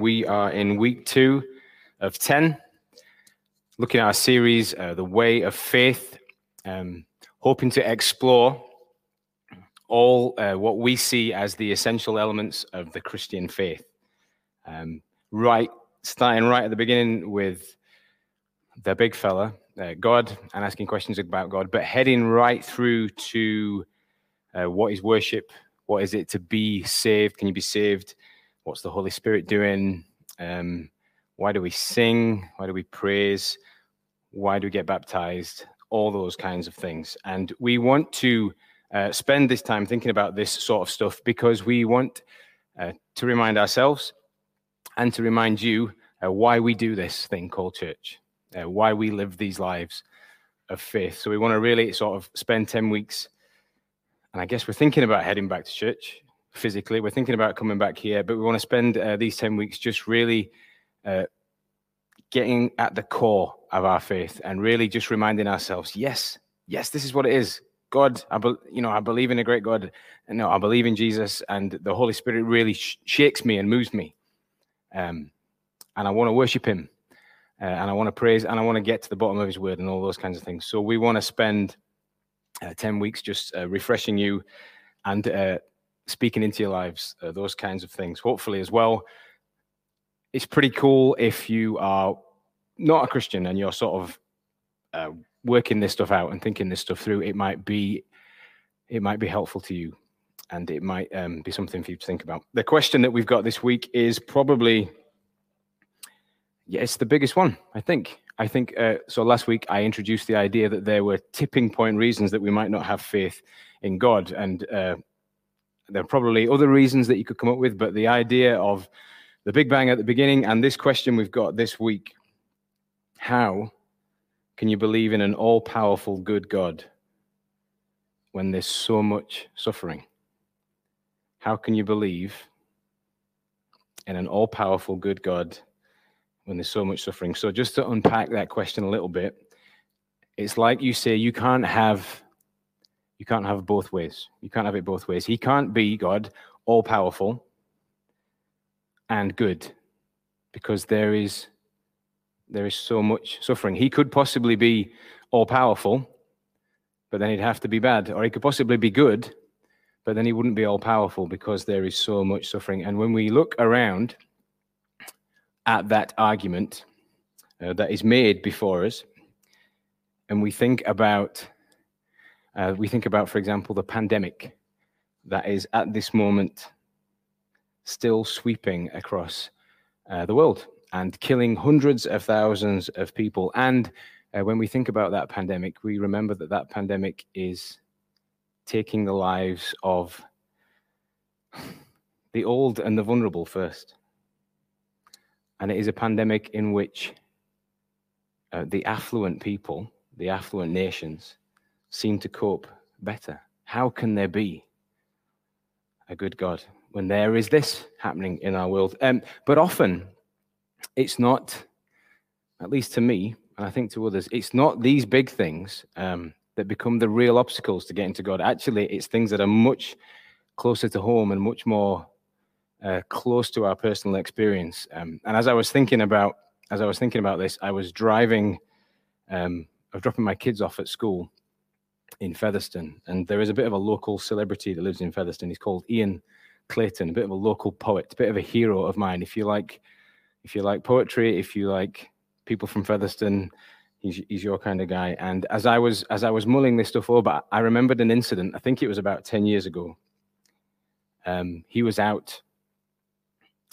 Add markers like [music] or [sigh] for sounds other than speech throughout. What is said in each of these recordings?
We are in week two of 10, looking at our series, uh, The Way of Faith, um, hoping to explore all uh, what we see as the essential elements of the Christian faith. Um, right, starting right at the beginning with the big fella, uh, God, and asking questions about God, but heading right through to uh, what is worship? What is it to be saved? Can you be saved? What's the Holy Spirit doing? Um, why do we sing? Why do we praise? Why do we get baptized? All those kinds of things. And we want to uh, spend this time thinking about this sort of stuff because we want uh, to remind ourselves and to remind you uh, why we do this thing called church, uh, why we live these lives of faith. So we want to really sort of spend 10 weeks. And I guess we're thinking about heading back to church physically. We're thinking about coming back here, but we want to spend uh, these 10 weeks just really uh, getting at the core of our faith and really just reminding ourselves, yes, yes, this is what it is. God, I be, you know, I believe in a great God. And no, I believe in Jesus, and the Holy Spirit really sh- shakes me and moves me. Um, and I want to worship Him, uh, and I want to praise, and I want to get to the bottom of His Word, and all those kinds of things. So we want to spend uh, ten weeks just uh, refreshing you and uh, speaking into your lives, uh, those kinds of things. Hopefully, as well, it's pretty cool if you are not a Christian and you're sort of uh, working this stuff out and thinking this stuff through. It might be it might be helpful to you, and it might um, be something for you to think about. The question that we've got this week is probably yeah, it's the biggest one. I think. I think uh, so. Last week, I introduced the idea that there were tipping point reasons that we might not have faith in God, and uh, there are probably other reasons that you could come up with, but the idea of the Big Bang at the beginning and this question we've got this week how can you believe in an all powerful good God when there's so much suffering? How can you believe in an all powerful good God when there's so much suffering? So, just to unpack that question a little bit, it's like you say, you can't have you can't have both ways. You can't have it both ways. He can't be God, all powerful and good, because there is there is so much suffering. He could possibly be all powerful, but then he'd have to be bad, or he could possibly be good, but then he wouldn't be all powerful because there is so much suffering. And when we look around at that argument uh, that is made before us, and we think about uh, we think about, for example, the pandemic that is at this moment still sweeping across uh, the world and killing hundreds of thousands of people. And uh, when we think about that pandemic, we remember that that pandemic is taking the lives of the old and the vulnerable first. And it is a pandemic in which uh, the affluent people, the affluent nations, seem to cope better? How can there be a good God when there is this happening in our world? Um, but often it's not, at least to me, and I think to others, it's not these big things um, that become the real obstacles to getting to God. Actually, it's things that are much closer to home and much more uh, close to our personal experience. Um, and as I was thinking about, as I was thinking about this, I was driving, um, I was dropping my kids off at school, in Featherstone, and there is a bit of a local celebrity that lives in Featherstone. He's called Ian Clayton, a bit of a local poet, a bit of a hero of mine. If you like, if you like poetry, if you like people from Featherstone, he's, he's your kind of guy. And as I was as I was mulling this stuff over, I remembered an incident. I think it was about ten years ago. Um, he was out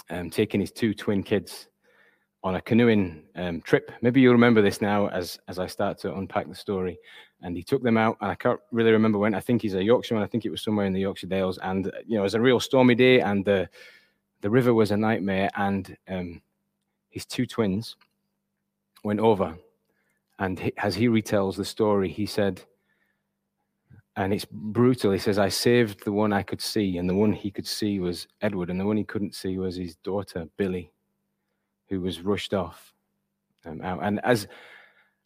um, taking his two twin kids on a canoeing um, trip. Maybe you'll remember this now as as I start to unpack the story and he took them out. And I can't really remember when. I think he's a Yorkshireman. I think it was somewhere in the Yorkshire Dales. And you know, it was a real stormy day, and the the river was a nightmare. And um, his two twins went over, and he, as he retells the story, he said, and it's brutal. He says, "I saved the one I could see, and the one he could see was Edward, and the one he couldn't see was his daughter Billie, who was rushed off um, out." And as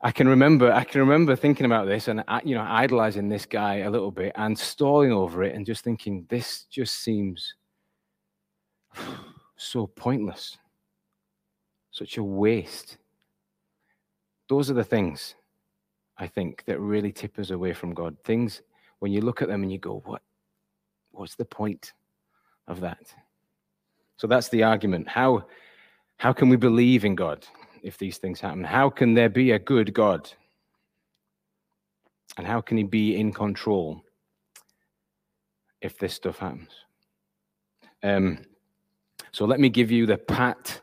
I can remember, I can remember thinking about this and uh, you know idolizing this guy a little bit and stalling over it and just thinking this just seems [sighs] so pointless. such a waste. Those are the things I think that really tip us away from God. Things when you look at them and you go, what? What's the point of that? So that's the argument. How, how can we believe in God if these things happen? How can there be a good God? And how can he be in control if this stuff happens? Um, so let me give you the pat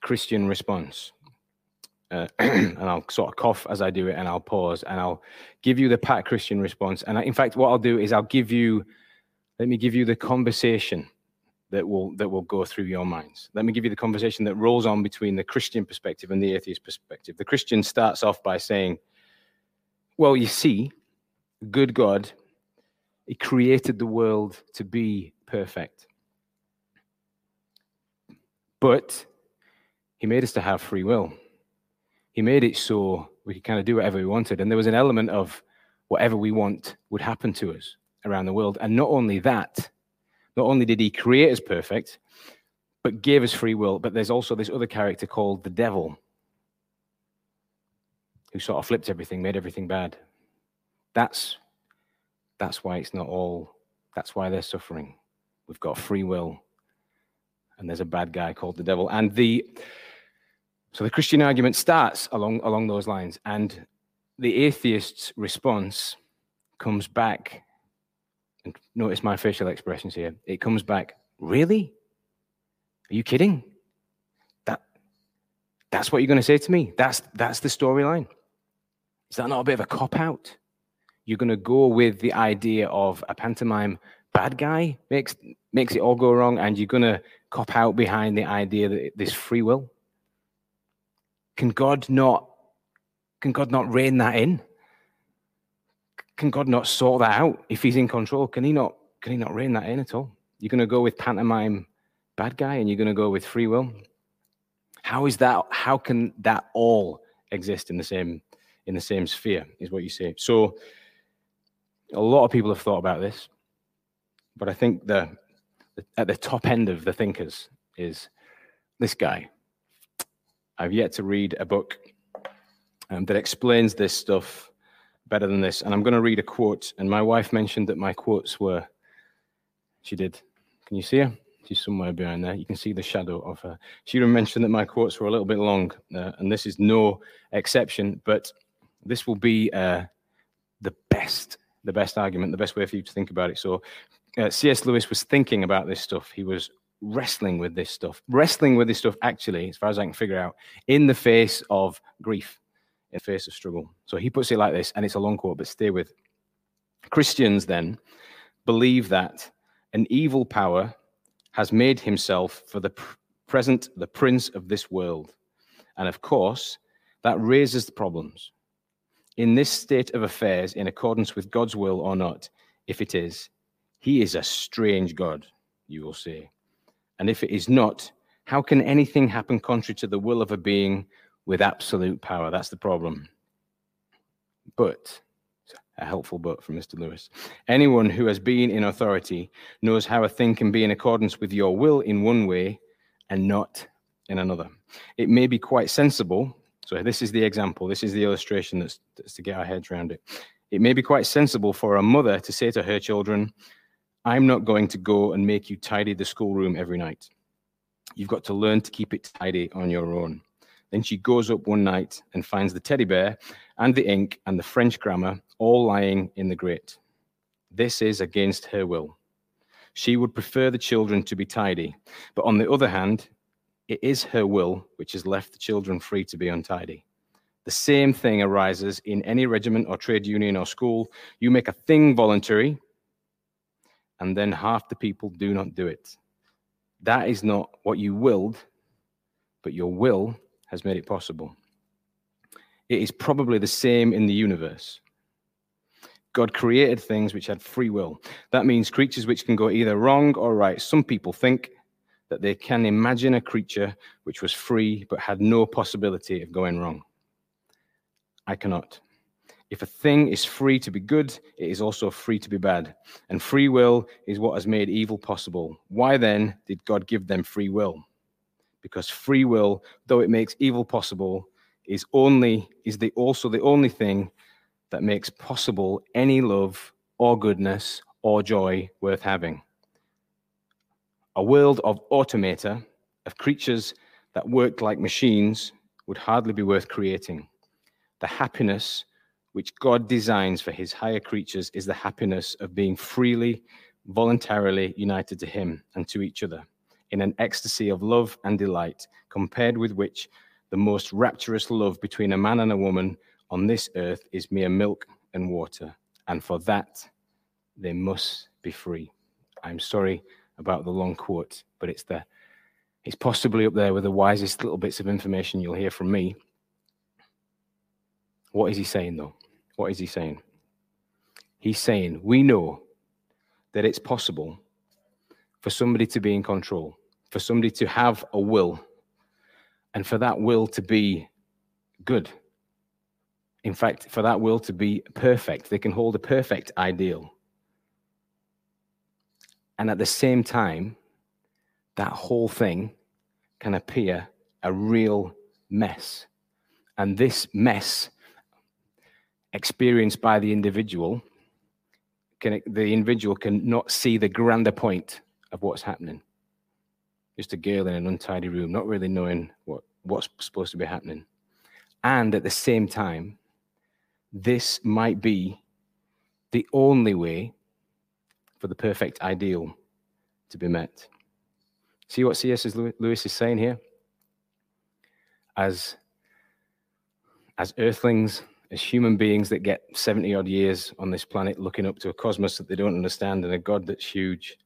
Christian response. Uh, [clears throat] and I'll sort of cough as I do it, and I'll pause, and I'll give you the pat Christian response. And I, in fact, what I'll do is I'll give you, let me give you the conversation that will that will go through your minds. Let me give you the conversation that rolls on between the Christian perspective and the atheist perspective. The Christian starts off by saying, "Well, you see, good God, He created the world to be perfect, but He made us to have free will. He made it so we could kind of do whatever we wanted, and there was an element of whatever we want would happen to us around the world. And not only that." Not only did he create us perfect, but gave us free will, but there's also this other character called the devil who sort of flipped everything, made everything bad. That's that's why it's not all that's why they're suffering. We've got free will, and there's a bad guy called the devil. And the so the Christian argument starts along along those lines, and the atheist's response comes back notice my facial expressions here. It comes back, really? Are you kidding? That that's what you're going to say to me. That's that's the storyline. Is that not a bit of a cop out? You're going to go with the idea of a pantomime bad guy makes makes it all go wrong, and you're going to cop out behind the idea that this free will. Can God not? Can God not rein that in? Can God not sort that out if He's in control? Can He not? Can He not rein that in at all? You're going to go with pantomime bad guy, and you're going to go with free will. How is that? How can that all exist in the same in the same sphere? Is what you say. So, a lot of people have thought about this, but I think the, the at the top end of the thinkers is this guy. I've yet to read a book um, that explains this stuff better than this. And I'm going to read a quote. And my wife mentioned that my quotes were, she did. Can you see her? She's somewhere behind there. You can see the shadow of her. She mentioned that my quotes were a little bit long, uh, and this is no exception. But this will be uh, the best, the best argument, the best way for you to think about it. So, uh, C.S. Lewis was thinking about this stuff. He was wrestling with this stuff, wrestling with this stuff, actually, as far as I can figure out, in the face of grief in face of struggle. So he puts it like this, and it's a long quote, but stay with. Christians then believe that an evil power has made himself for the present the prince of this world. And of course, that raises the problems. In this state of affairs, in accordance with God's will or not, if it is, he is a strange God, you will say. And if it is not, how can anything happen contrary to the will of a being with absolute power. That's the problem. But, a helpful but from Mr. Lewis. Anyone who has been in authority knows how a thing can be in accordance with your will in one way and not in another. It may be quite sensible. So, this is the example, this is the illustration that's, that's to get our heads around it. It may be quite sensible for a mother to say to her children, I'm not going to go and make you tidy the schoolroom every night. You've got to learn to keep it tidy on your own. Then she goes up one night and finds the teddy bear and the ink and the French grammar all lying in the grate. This is against her will. She would prefer the children to be tidy, but on the other hand, it is her will which has left the children free to be untidy. The same thing arises in any regiment or trade union or school. You make a thing voluntary, and then half the people do not do it. That is not what you willed, but your will has made it possible. It is probably the same in the universe. God created things which had free will. That means creatures which can go either wrong or right. Some people think that they can imagine a creature which was free but had no possibility of going wrong. I cannot. If a thing is free to be good, it is also free to be bad. And free will is what has made evil possible. Why then did God give them free will? Because free will, though it makes evil possible, is only is the also the only thing that makes possible any love or goodness or joy worth having. A world of automata, of creatures that worked like machines, would hardly be worth creating. The happiness which God designs for his higher creatures is the happiness of being freely, voluntarily united to him and to each other in an ecstasy of love and delight, compared with which the most rapturous love between a man and a woman on this earth is mere milk and water. And for that, they must be free. I'm sorry about the long quote, but it's the it's possibly up there with the wisest little bits of information you'll hear from me. What is he saying though? What is he saying? He's saying we know that it's possible for somebody to be in control, for somebody to have a will, and for that will to be good. In fact, for that will to be perfect, they can hold a perfect ideal. And at the same time, that whole thing can appear a real mess. And this mess, experienced by the individual, can, the individual can not see the grander point of what's happening. Just a girl in an untidy room, not really knowing what, what's supposed to be happening. And at the same time, this might be the only way for the perfect ideal to be met. See what C.S. Lewis is saying here? As, as earthlings, as human beings that get 70 odd years on this planet looking up to a cosmos that they don't understand and a God that's huge,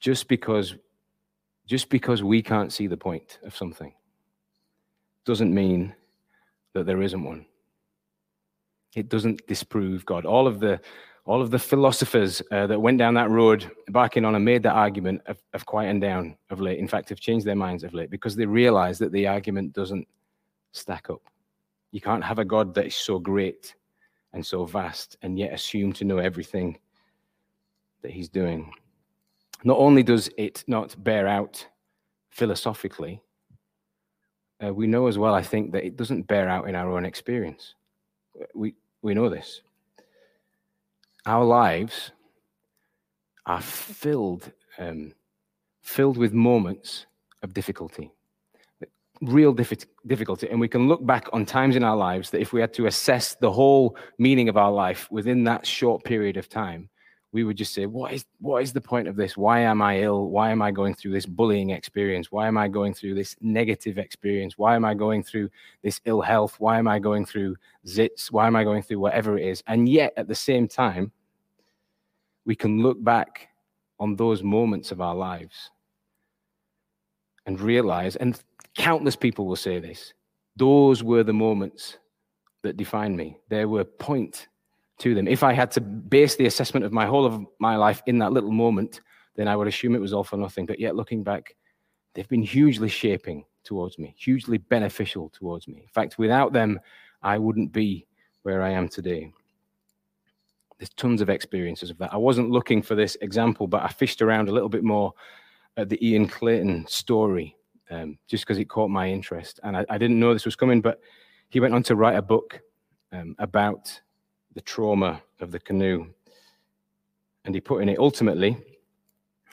just because, just because we can't see the point of something doesn't mean that there isn't one. It doesn't disprove God. All of the all of the philosophers uh, that went down that road barking on and made that argument have, have quietened down of late. In fact, have changed their minds of late because they realize that the argument doesn't stack up. You can't have a God that is so great and so vast and yet assume to know everything that he's doing. Not only does it not bear out philosophically, uh, we know as well, I think, that it doesn't bear out in our own experience. We, we know this. Our lives are filled, um, filled with moments of difficulty, real difficulty. And we can look back on times in our lives that if we had to assess the whole meaning of our life within that short period of time, we would just say, what is, what is the point of this? Why am I ill? Why am I going through this bullying experience? Why am I going through this negative experience? Why am I going through this ill health? Why am I going through zits? Why am I going through whatever it is? And yet, at the same time, we can look back on those moments of our lives and realize, and countless people will say this, those were the moments that defined me. There were point to them. If I had to base the assessment of my whole of my life in that little moment, then I would assume it was all for nothing. But yet, looking back, they've been hugely shaping towards me, hugely beneficial towards me. In fact, without them, I wouldn't be where I am today. There's tons of experiences of that. I wasn't looking for this example, but I fished around a little bit more at the Ian Clayton story um, just because it caught my interest. And I, I, didn't know this was coming, but he went on to write a book um, about the trauma of the canoe. And he put in it ultimately,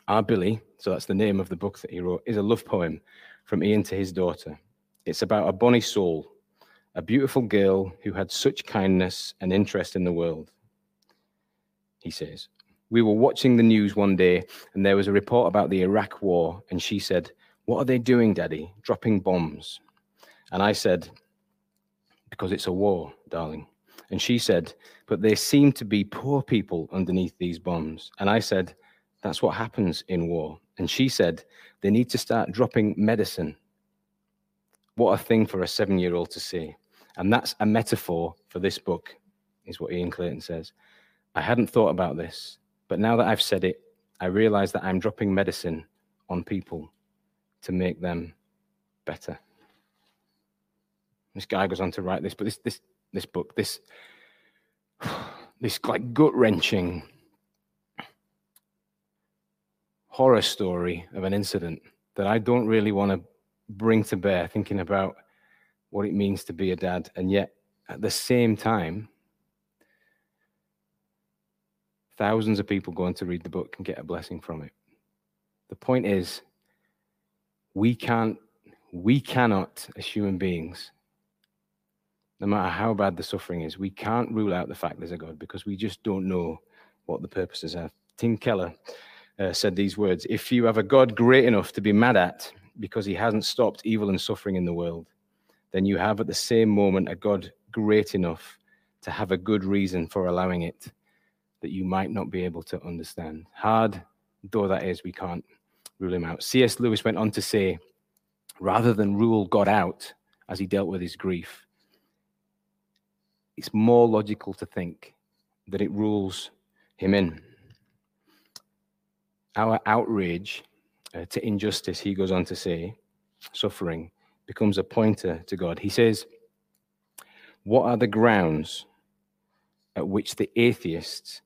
Our Billie, so that's the name of the book that he wrote, is a love poem from Ian to his daughter. It's about a bonny soul, a beautiful girl who had such kindness and interest in the world. He says, We were watching the news one day, and there was a report about the Iraq war, and she said, What are they doing, Daddy? Dropping bombs. And I said, Because it's a war, darling. And she said, But there seem to be poor people underneath these bombs. And I said, That's what happens in war. And she said, They need to start dropping medicine. What a thing for a seven year old to say. And that's a metaphor for this book, is what Ian Clayton says. I hadn't thought about this, but now that I've said it, I realize that I'm dropping medicine on people to make them better. This guy goes on to write this, but this, this this book, this [sighs] this like gut wrenching horror story of an incident that I don't really want to bring to bear thinking about what it means to be a dad. And yet, at the same time, thousands of people going to read the book and get a blessing from it. The point is, we can't, we cannot, as human beings, no matter how bad the suffering is, we can't rule out the fact there's a God because we just don't know what the purposes are. Tim Keller uh, said these words If you have a God great enough to be mad at because he hasn't stopped evil and suffering in the world, then you have at the same moment a God great enough to have a good reason for allowing it that you might not be able to understand. Hard though that is, we can't rule him out. C.S. Lewis went on to say, rather than rule God out as he dealt with his grief, it's more logical to think that it rules him in. Our outrage uh, to injustice, he goes on to say, suffering, becomes a pointer to God. He says, What are the grounds at which the atheist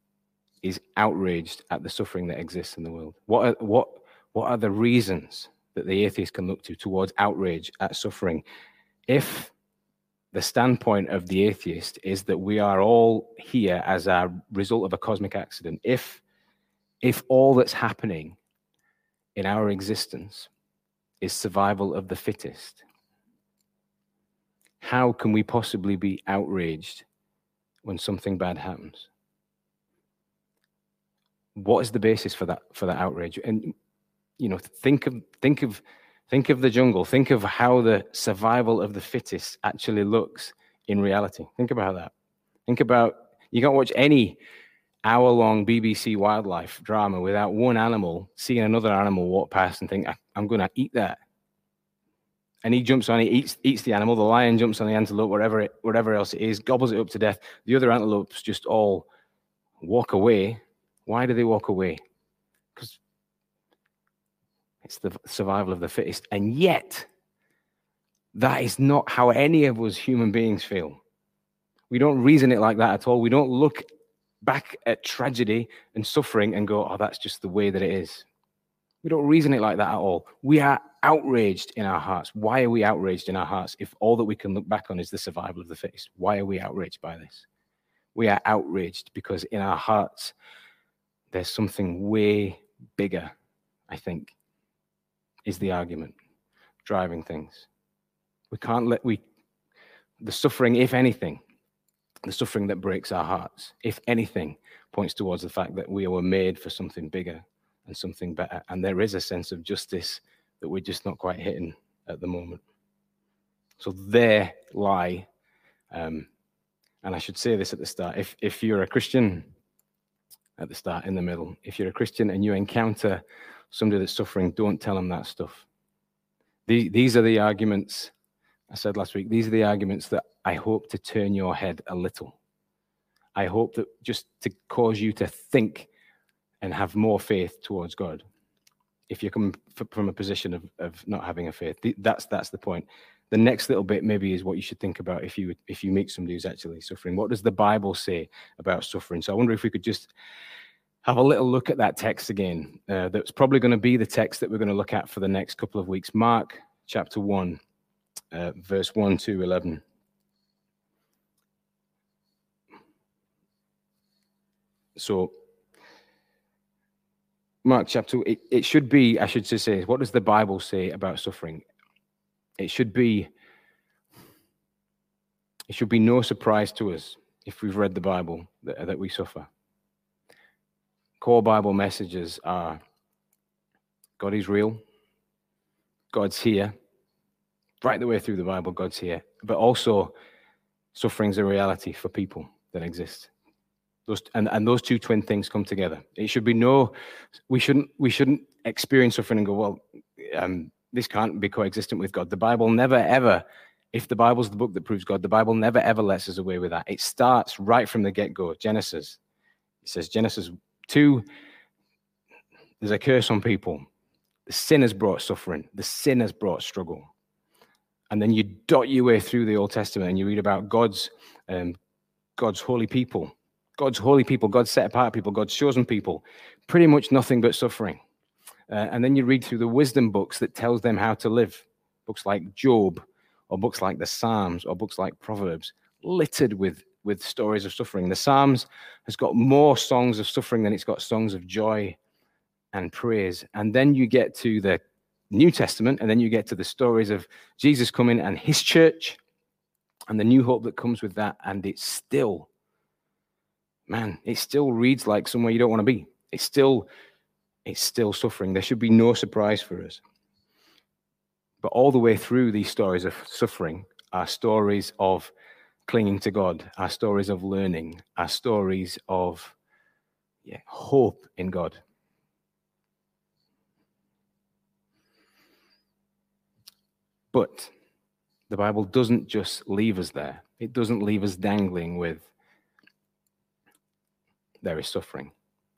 is outraged at the suffering that exists in the world? What are, what, what are the reasons that the atheist can look to towards outrage at suffering? If the standpoint of the atheist is that we are all here as a result of a cosmic accident, if, if all that's happening in our existence is survival of the fittest, how can we possibly be outraged when something bad happens? what is the basis for that for that outrage? And you know, think of think of think of the jungle. Think of how the survival of the fittest actually looks in reality. Think about that. Think about you can't watch any hour-long BBC wildlife drama without one animal seeing another animal walk past and think, "I'm going to eat that." And he jumps on, he eats eats the animal. The lion jumps on the antelope, whatever it, whatever else it is, gobbles it up to death. The other antelopes just all walk away why do they walk away? Because it's the survival of the fittest. And yet, that is not how any of us human beings feel. We don't reason it like that at all. We don't look back at tragedy and suffering and go, oh, that's just the way that it is. We don't reason it like that at all. We are outraged in our hearts. Why are we outraged in our hearts if all that we can look back on is the survival of the fittest? Why are we outraged by this? We are outraged because in our hearts there's something way bigger, I think, is the argument driving things. We can't let we the suffering, if anything, the suffering that breaks our hearts, if anything, points towards the fact that we were made for something bigger and something better. And there is a sense of justice that we're just not quite hitting at the moment. So there lie, um, and I should say this at the start: if if you're a Christian at the start, in the middle. If you're a Christian and you encounter somebody that's suffering, don't tell them that stuff. These are the arguments I said last week. These are the arguments that I hope to turn your head a little. I hope that just to cause you to think and have more faith towards God. If you come from a position of, of not having a faith, that's that's the point. The next little bit maybe is what you should think about if you if you meet somebody who's actually suffering. What does the Bible say about suffering? So I wonder if we could just have a little look at that text again. Uh, that's probably going to be the text that we're going to look at for the next couple of weeks. Mark chapter 1, uh, verse 1 to 11. So, Mark chapter, it, it should be, I should just say, what does the Bible say about suffering? It should be, it should be no surprise to us if we've read the Bible that, that we suffer core Bible messages are God is real, God's here, right the way through the Bible, God's here, but also suffering's a reality for people that exist. Those, and, and those two twin things come together. It should be no, we shouldn't, we shouldn't experience suffering and go, well, um, this can't be coexistent with God. The Bible never, ever, if the Bible's the book that proves God, the Bible never, ever lets us away with that. It starts right from the get go. Genesis. It says, Genesis Two, there's a curse on people. The sin has brought suffering, the sin has brought struggle. And then you dot your way through the Old Testament and you read about God's, um, God's holy people, God's holy people, God's set apart people, God's chosen people. Pretty much nothing but suffering. Uh, and then you read through the wisdom books that tells them how to live books like Job, or books like the Psalms, or books like Proverbs, littered with, with stories of suffering. The Psalms has got more songs of suffering than it's got songs of joy and praise. And then you get to the New Testament, and then you get to the stories of Jesus coming and his church and the new hope that comes with that. And it's still, man, it still reads like somewhere you don't want to be. It's still, it's still suffering. There should be no surprise for us. But all the way through these stories of suffering are stories of clinging to God, our stories of learning, our stories of yeah, hope in God. But the Bible doesn't just leave us there, it doesn't leave us dangling with there is suffering.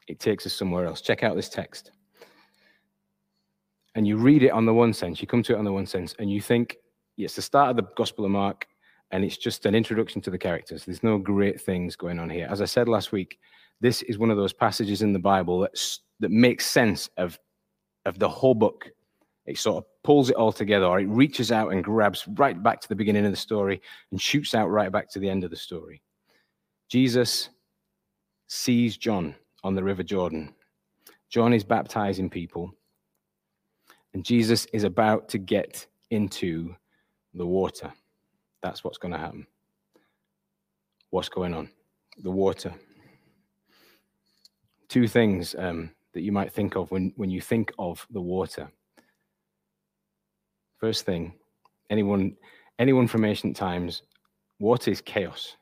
It takes us somewhere else. Check out this text. And you read it on the one sense, you come to it on the one sense, and you think it's the start of the Gospel of Mark, and it's just an introduction to the characters. There's no great things going on here. As I said last week, this is one of those passages in the Bible that, that makes sense of, of the whole book. It sort of pulls it all together, or it reaches out and grabs right back to the beginning of the story and shoots out right back to the end of the story. Jesus sees John on the River Jordan. John is baptizing people, and Jesus is about to get into the water. That's what's going to happen. What's going on? The water. Two things um, that you might think of when, when you think of the water. First thing, anyone, anyone from ancient times, what is chaos?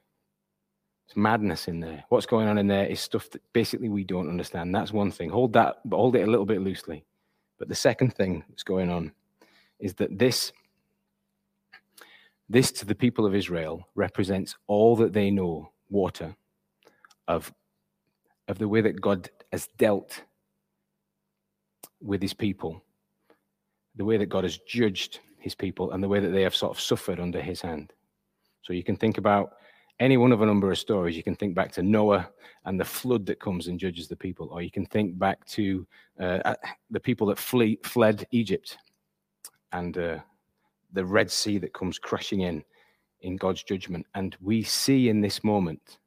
It's madness in there. What's going on in there is stuff that basically we don't understand. That's one thing. Hold that, but hold it a little bit loosely. But the second thing that's going on is that this, this to the people of Israel represents all that they know, water, of, of the way that God has dealt with his people the way that God has judged his people and the way that they have sort of suffered under his hand. So you can think about any one of a number of stories. You can think back to Noah and the flood that comes and judges the people, or you can think back to uh, the people that flee, fled Egypt and uh, the Red Sea that comes crashing in in God's judgment. And we see in this moment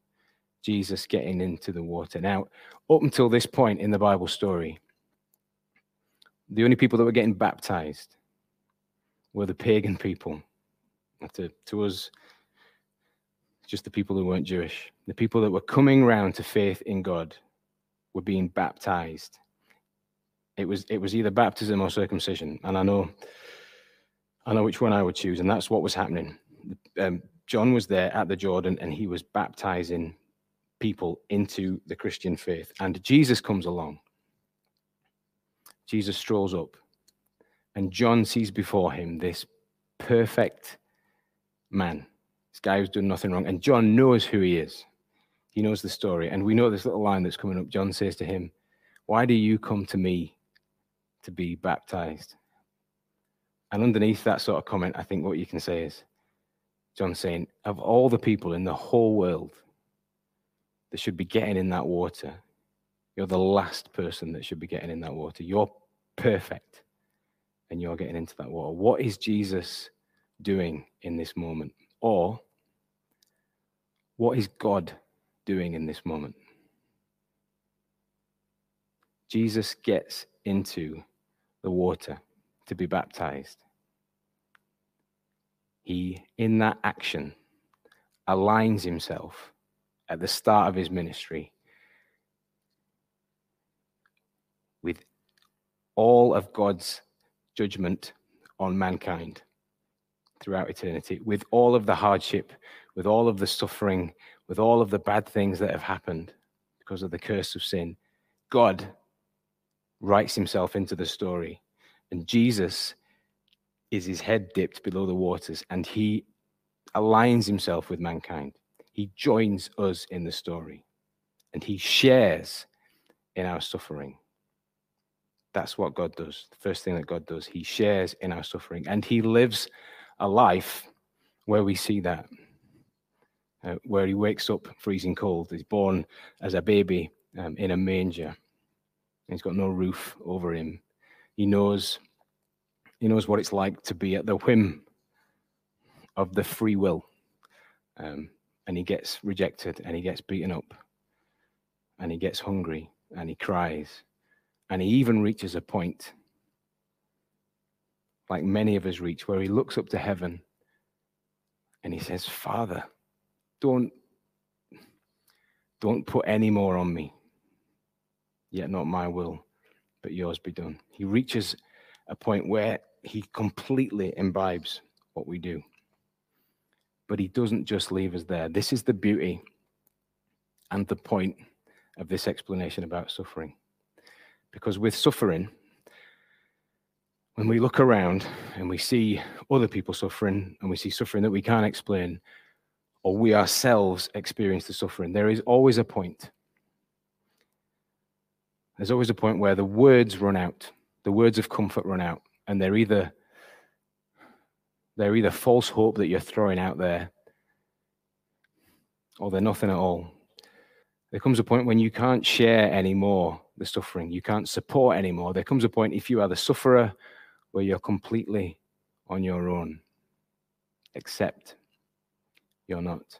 Jesus getting into the water. Now, up until this point in the Bible story, the only people that were getting baptized were the pagan people. To, to us, just the people who weren't Jewish. The people that were coming round to faith in God were being baptized. It was it was either baptism or circumcision, and I know I know which one I would choose, and that's what was happening. Um, John was there at the Jordan, and he was baptizing people into the Christian faith. And Jesus comes along, Jesus strolls up, and John sees before him this perfect man, this guy who's done nothing wrong. And John knows who he is. He knows the story. And we know this little line that's coming up. John says to him, Why do you come to me to be baptized? And underneath that sort of comment, I think what you can say is John saying, Of all the people in the whole world that should be getting in that water, you're the last person that should be getting in that water. You're perfect and you're getting into that water. What is Jesus doing in this moment? Or what is God doing in this moment? Jesus gets into the water to be baptized. He, in that action, aligns himself at the start of his ministry with all of God's judgment on mankind throughout eternity, with all of the hardship, with all of the suffering, with all of the bad things that have happened because of the curse of sin. God writes himself into the story, and Jesus is his head dipped below the waters, and he aligns himself with mankind. He joins us in the story, and he shares in our suffering. That's what God does. The first thing that God does, He shares in our suffering and He lives a life where we see that. Uh, where he wakes up freezing cold. He's born as a baby um, in a manger. He's got no roof over him. He knows He knows what it's like to be at the whim of the free will. Um, and he gets rejected and he gets beaten up and he gets hungry and he cries and he even reaches a point like many of us reach where he looks up to heaven and he says father don't don't put any more on me yet not my will but yours be done he reaches a point where he completely imbibes what we do but he doesn't just leave us there. This is the beauty and the point of this explanation about suffering. Because with suffering, when we look around and we see other people suffering and we see suffering that we can't explain, or we ourselves experience the suffering, there is always a point. There's always a point where the words run out, the words of comfort run out, and they're either they're either false hope that you're throwing out there or they're nothing at all. There comes a point when you can't share anymore the suffering, you can't support anymore. There comes a point if you are the sufferer where you're completely on your own, except you're not.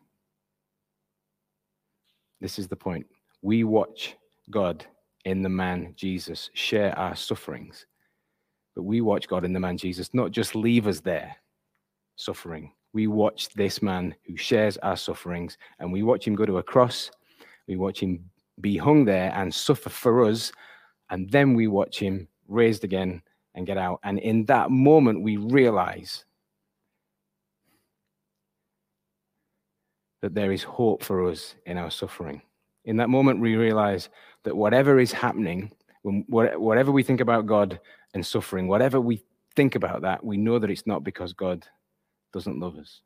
This is the point. We watch God in the man Jesus share our sufferings, but we watch God in the man Jesus not just leave us there suffering. We watch this man who shares our sufferings and we watch him go to a cross. We watch him be hung there and suffer for us. And then we watch him raised again and get out. And in that moment, we realize that there is hope for us in our suffering. In that moment, we realize that whatever is happening, when, whatever we think about God and suffering, whatever we think about that, we know that it's not because God doesn't love us,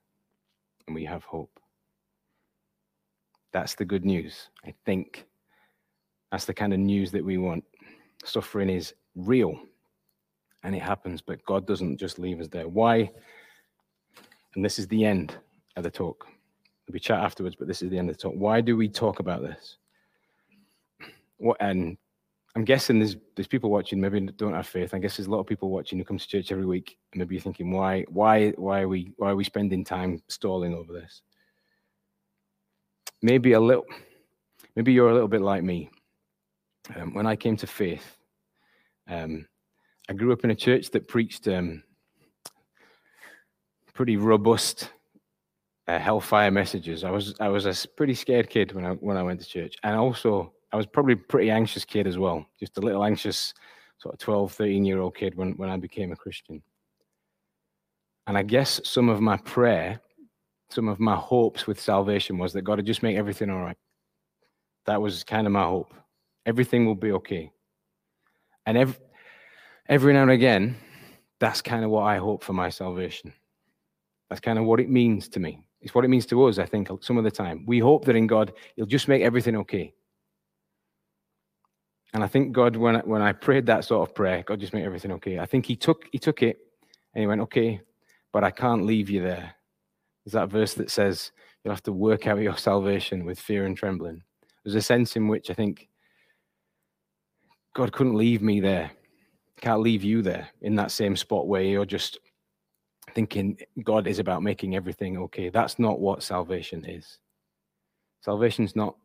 and we have hope. That's the good news. I think that's the kind of news that we want. Suffering is real and it happens, but God doesn't just leave us there. Why? And this is the end of the talk. We chat afterwards, but this is the end of the talk. Why do we talk about this? What and I'm guessing there's there's people watching maybe don't have faith. I guess there's a lot of people watching who come to church every week and maybe you're thinking, why why why are we why are we spending time stalling over this? Maybe a little, maybe you're a little bit like me. Um, when I came to faith, um, I grew up in a church that preached um, pretty robust uh, hellfire messages. I was I was a pretty scared kid when I when I went to church, and also I was probably a pretty anxious kid as well, just a little anxious, sort of 12, 13 year old kid when, when I became a Christian. And I guess some of my prayer, some of my hopes with salvation was that God would just make everything all right. That was kind of my hope. Everything will be okay. And every, every now and again, that's kind of what I hope for my salvation. That's kind of what it means to me. It's what it means to us, I think, some of the time. We hope that in God, He'll just make everything okay. And I think God, when I, when I prayed that sort of prayer, God just made everything okay. I think He took He took it and He went, okay, but I can't leave you there. There's that verse that says you'll have to work out your salvation with fear and trembling. There's a sense in which I think God couldn't leave me there. Can't leave you there in that same spot where you're just thinking God is about making everything okay. That's not what salvation is. Salvation's not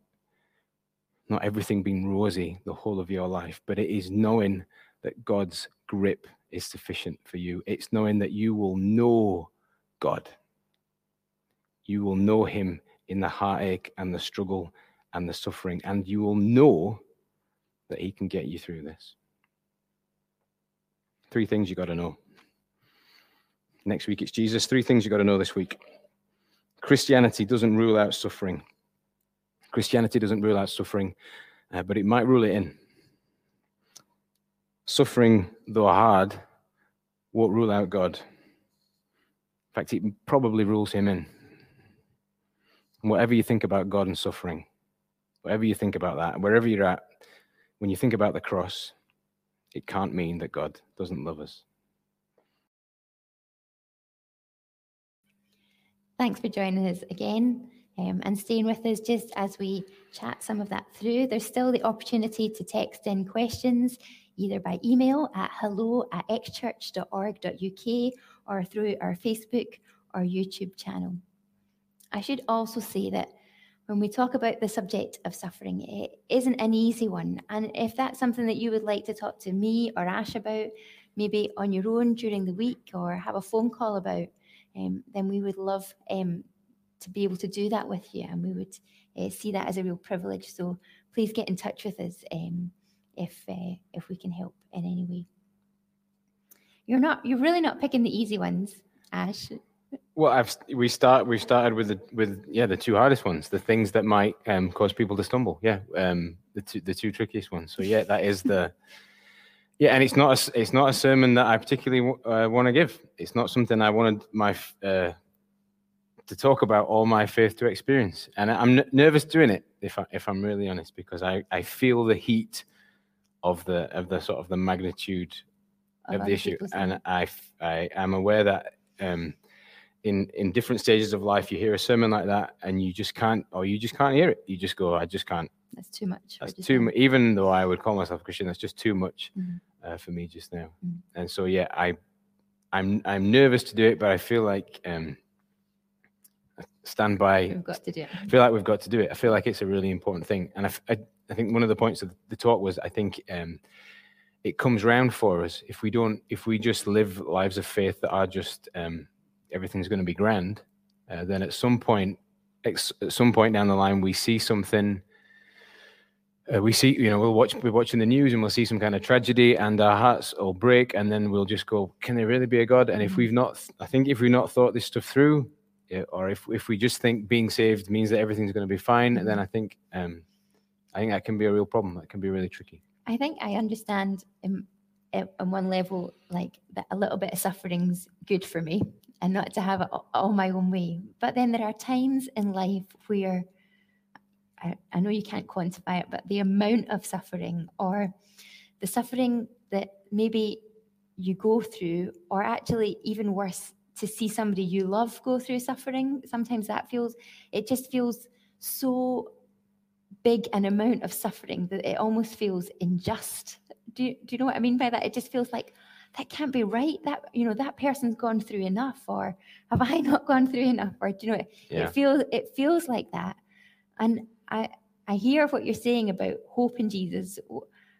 not everything being rosy the whole of your life, but it is knowing that God's grip is sufficient for you. It's knowing that you will know God. You will know Him in the heartache and the struggle and the suffering, and you will know that He can get you through this. Three things you got to know. Next week it's Jesus. Three things you've got to know this week. Christianity doesn't rule out suffering. Christianity doesn't rule out suffering, uh, but it might rule it in. Suffering, though hard, won't rule out God. In fact, it probably rules him in. Whatever you think about God and suffering, whatever you think about that, wherever you're at, when you think about the cross, it can't mean that God doesn't love us. Thanks for joining us again um, and staying with us just as we chat some of that through. There's still the opportunity to text in questions. either by email at hello at xchurch.org.uk or through our Facebook or YouTube channel. I should also say that when we talk about the subject of suffering, it isn't an easy one. And if that's something that you would like to talk to me or Ash about, maybe on your own during the week or have a phone call about, um, then we would love um, to be able to do that with you. And we would uh, see that as a real privilege. So please get in touch with us um, if, uh, if we can help in any way. You're not, you're really not picking the easy ones, Ash. Well, I've we start we started with the with yeah the two hardest ones, the things that might um, cause people to stumble. Yeah, um, the two the two trickiest ones. So yeah, that is the yeah, and it's not a it's not a sermon that I particularly uh, want to give. It's not something I wanted my uh, to talk about all my faith to experience, and I'm n- nervous doing it if I, if I'm really honest because I I feel the heat of the of the sort of the magnitude of the issue, and I I am aware that. Um, in in different stages of life you hear a sermon like that and you just can't or you just can't hear it you just go i just can't that's too much that's too much even though i would call myself christian that's just too much mm-hmm. uh, for me just now mm-hmm. and so yeah i i'm i'm nervous to do it but i feel like um stand by we've got to do it i feel like we've got to do it i feel like it's a really important thing and i, I, I think one of the points of the talk was i think um it comes round for us if we don't if we just live lives of faith that are just um everything's going to be grand, uh, then at some point, at some point down the line, we see something. Uh, we see, you know, we'll watch, we're watching the news and we'll see some kind of tragedy and our hearts will break, and then we'll just go, "Can there really be a God?" And if mm-hmm. we've not, I think, if we've not thought this stuff through, or if if we just think being saved means that everything's going to be fine, then mm-hmm. I think, um, I think that can be a real problem. That can be really tricky. I think I understand in, on one level, like that a little bit of suffering's good for me and not to have it all my own way. But then there are times in life where I, I know you can't quantify it, but the amount of suffering or the suffering that maybe you go through, or actually even worse, to see somebody you love go through suffering, sometimes that feels, it just feels so big an amount of suffering that it almost feels unjust. Do you, do you know what I mean by that? It just feels like, that can't be right. That you know that person's gone through enough, or have I [laughs] not gone through enough? Or do you know yeah. it feels it feels like that. And I I hear what you're saying about hope in Jesus.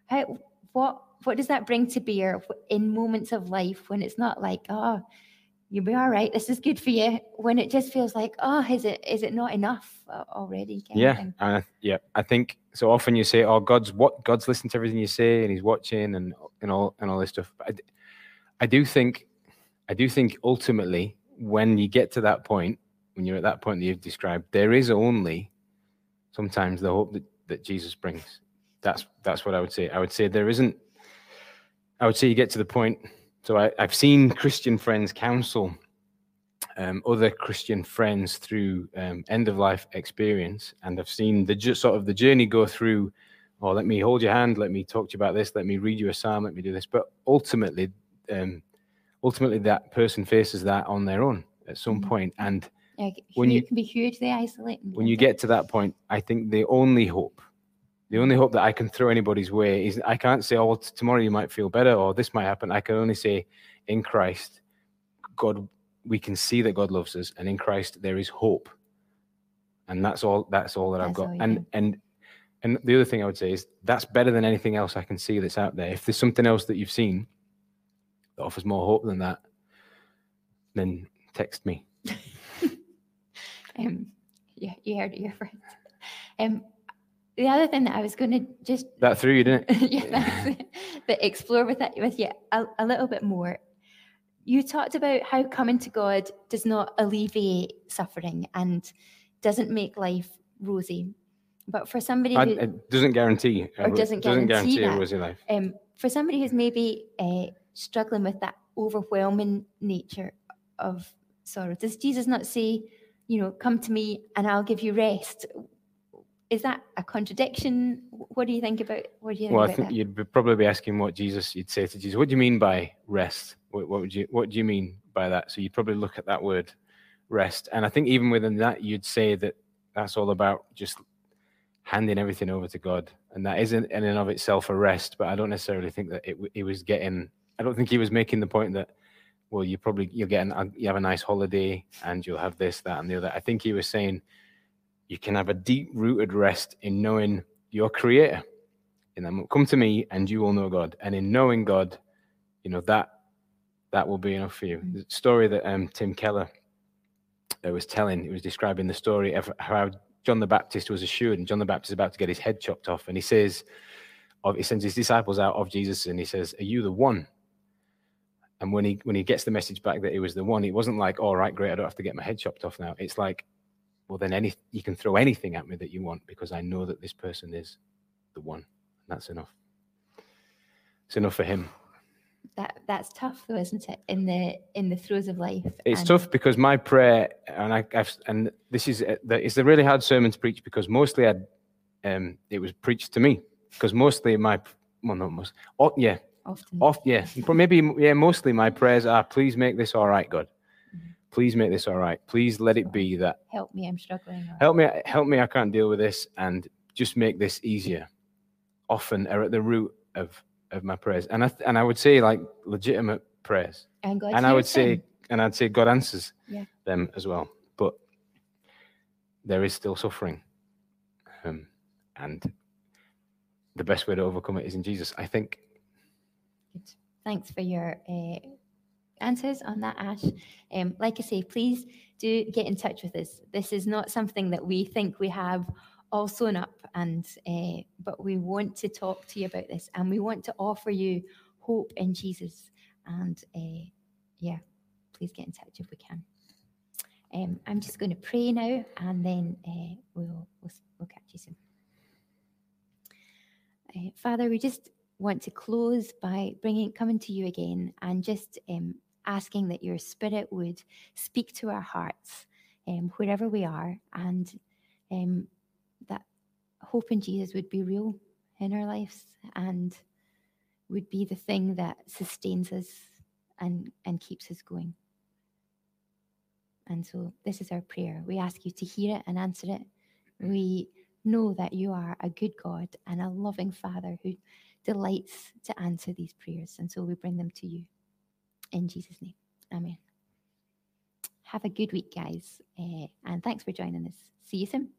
How what what does that bring to bear in moments of life when it's not like oh you'll be all right this is good for you when it just feels like oh is it is it not enough already yeah uh, yeah i think so often you say oh god's what god's listening to everything you say and he's watching and and all and all this stuff but I, I do think, I do think ultimately, when you get to that point, when you're at that point that you've described, there is only sometimes the hope that, that Jesus brings. That's that's what I would say. I would say there isn't. I would say you get to the point. So I, have seen Christian friends counsel um, other Christian friends through um, end of life experience, and I've seen the just sort of the journey go through. Oh, let me hold your hand. Let me talk to you about this. Let me read you a psalm. Let me do this. But ultimately, um, ultimately that person faces that on their own at some mm-hmm. And yeah, when you can be hugely isolating. When you get to that point, I think the only hope, the only hope that I can throw anybody's way is I can't say, "Oh, tomorrow you might feel better," or "This might happen." I can only say, "In Christ, God, we can see that God loves us, and in Christ there is hope." And that's all. That's all that that's I've got. And and and the other thing I would say is that's better than anything else I can see that's out there. If there's something else that you've seen that offers more hope than that, then text me. Um, [laughs] yeah, you heard it your friends. Um, the other thing that I was going to just that through you, didn't it? [laughs] yeah, but explore with that with you a, a little bit more. You talked about how coming to God does not alleviate suffering and doesn't make life rosy. But for somebody who I, it doesn't guarantee or doesn't guarantee, doesn't guarantee that, a rosy life. Um, for somebody who's maybe uh, struggling with that overwhelming nature of sorrow. Does Jesus not say, you know, come to me and I'll give you rest? Is that a contradiction? What do you think about? What do you think well, I think that? you'd probably be asking what Jesus. You'd say to Jesus, "What do you mean by rest? What, what would you? What do you mean by that?" So you'd probably look at that word, rest, and I think even within that, you'd say that that's all about just handing everything over to God. And that isn't in and of itself a rest, but I don't necessarily think that it, he was getting, I don't think he was making the point that, well, you probably, you'll get, an, you have a nice holiday and you'll have this, that, and the other. I think he was saying you can have a deep rooted rest in knowing your creator. And then come to me and you will know God. And in knowing God, you know, that that will be enough for you. The story that um, Tim Keller uh, was telling, he was describing the story of how John the Baptist was assured, and John the Baptist is about to get his head chopped off, and he says, he sends his disciples out of Jesus, and he says, "Are you the one?" And when he when he gets the message back that he was the one, it wasn't like, "All right, great, I don't have to get my head chopped off now." It's like, "Well, then any you can throw anything at me that you want because I know that this person is the one." And that's enough. It's enough for him that that's tough though isn't it in the in the throes of life it's and tough because my prayer and I, have and this is uh, it's a really hard sermon to preach because mostly I um it was preached to me because mostly my well not most oh, yeah often off yeah But maybe yeah mostly my prayers are please make this all right God mm-hmm. please make this all right please let it be that help me I'm struggling help me help me I can't deal with this and just make this easier often are at the root of of my prayers, and I and I would say like legitimate prayers, and, God and I would say, and I'd say God answers yeah. them as well. But there is still suffering, um, and the best way to overcome it is in Jesus. I think. Good. Thanks for your uh, answers on that, Ash. Um, like I say, please do get in touch with us. This is not something that we think we have all sewn up and uh, but we want to talk to you about this and we want to offer you hope in jesus and uh, yeah please get in touch if we can um, i'm just going to pray now and then uh, we'll, we'll, we'll catch you soon father we just want to close by bringing coming to you again and just um, asking that your spirit would speak to our hearts um, wherever we are and um, that hope in Jesus would be real in our lives and would be the thing that sustains us and, and keeps us going. And so this is our prayer. We ask you to hear it and answer it. We know that you are a good God and a loving Father who delights to answer these prayers. And so we bring them to you. In Jesus' name. Amen. Have a good week, guys. Uh, and thanks for joining us. See you soon.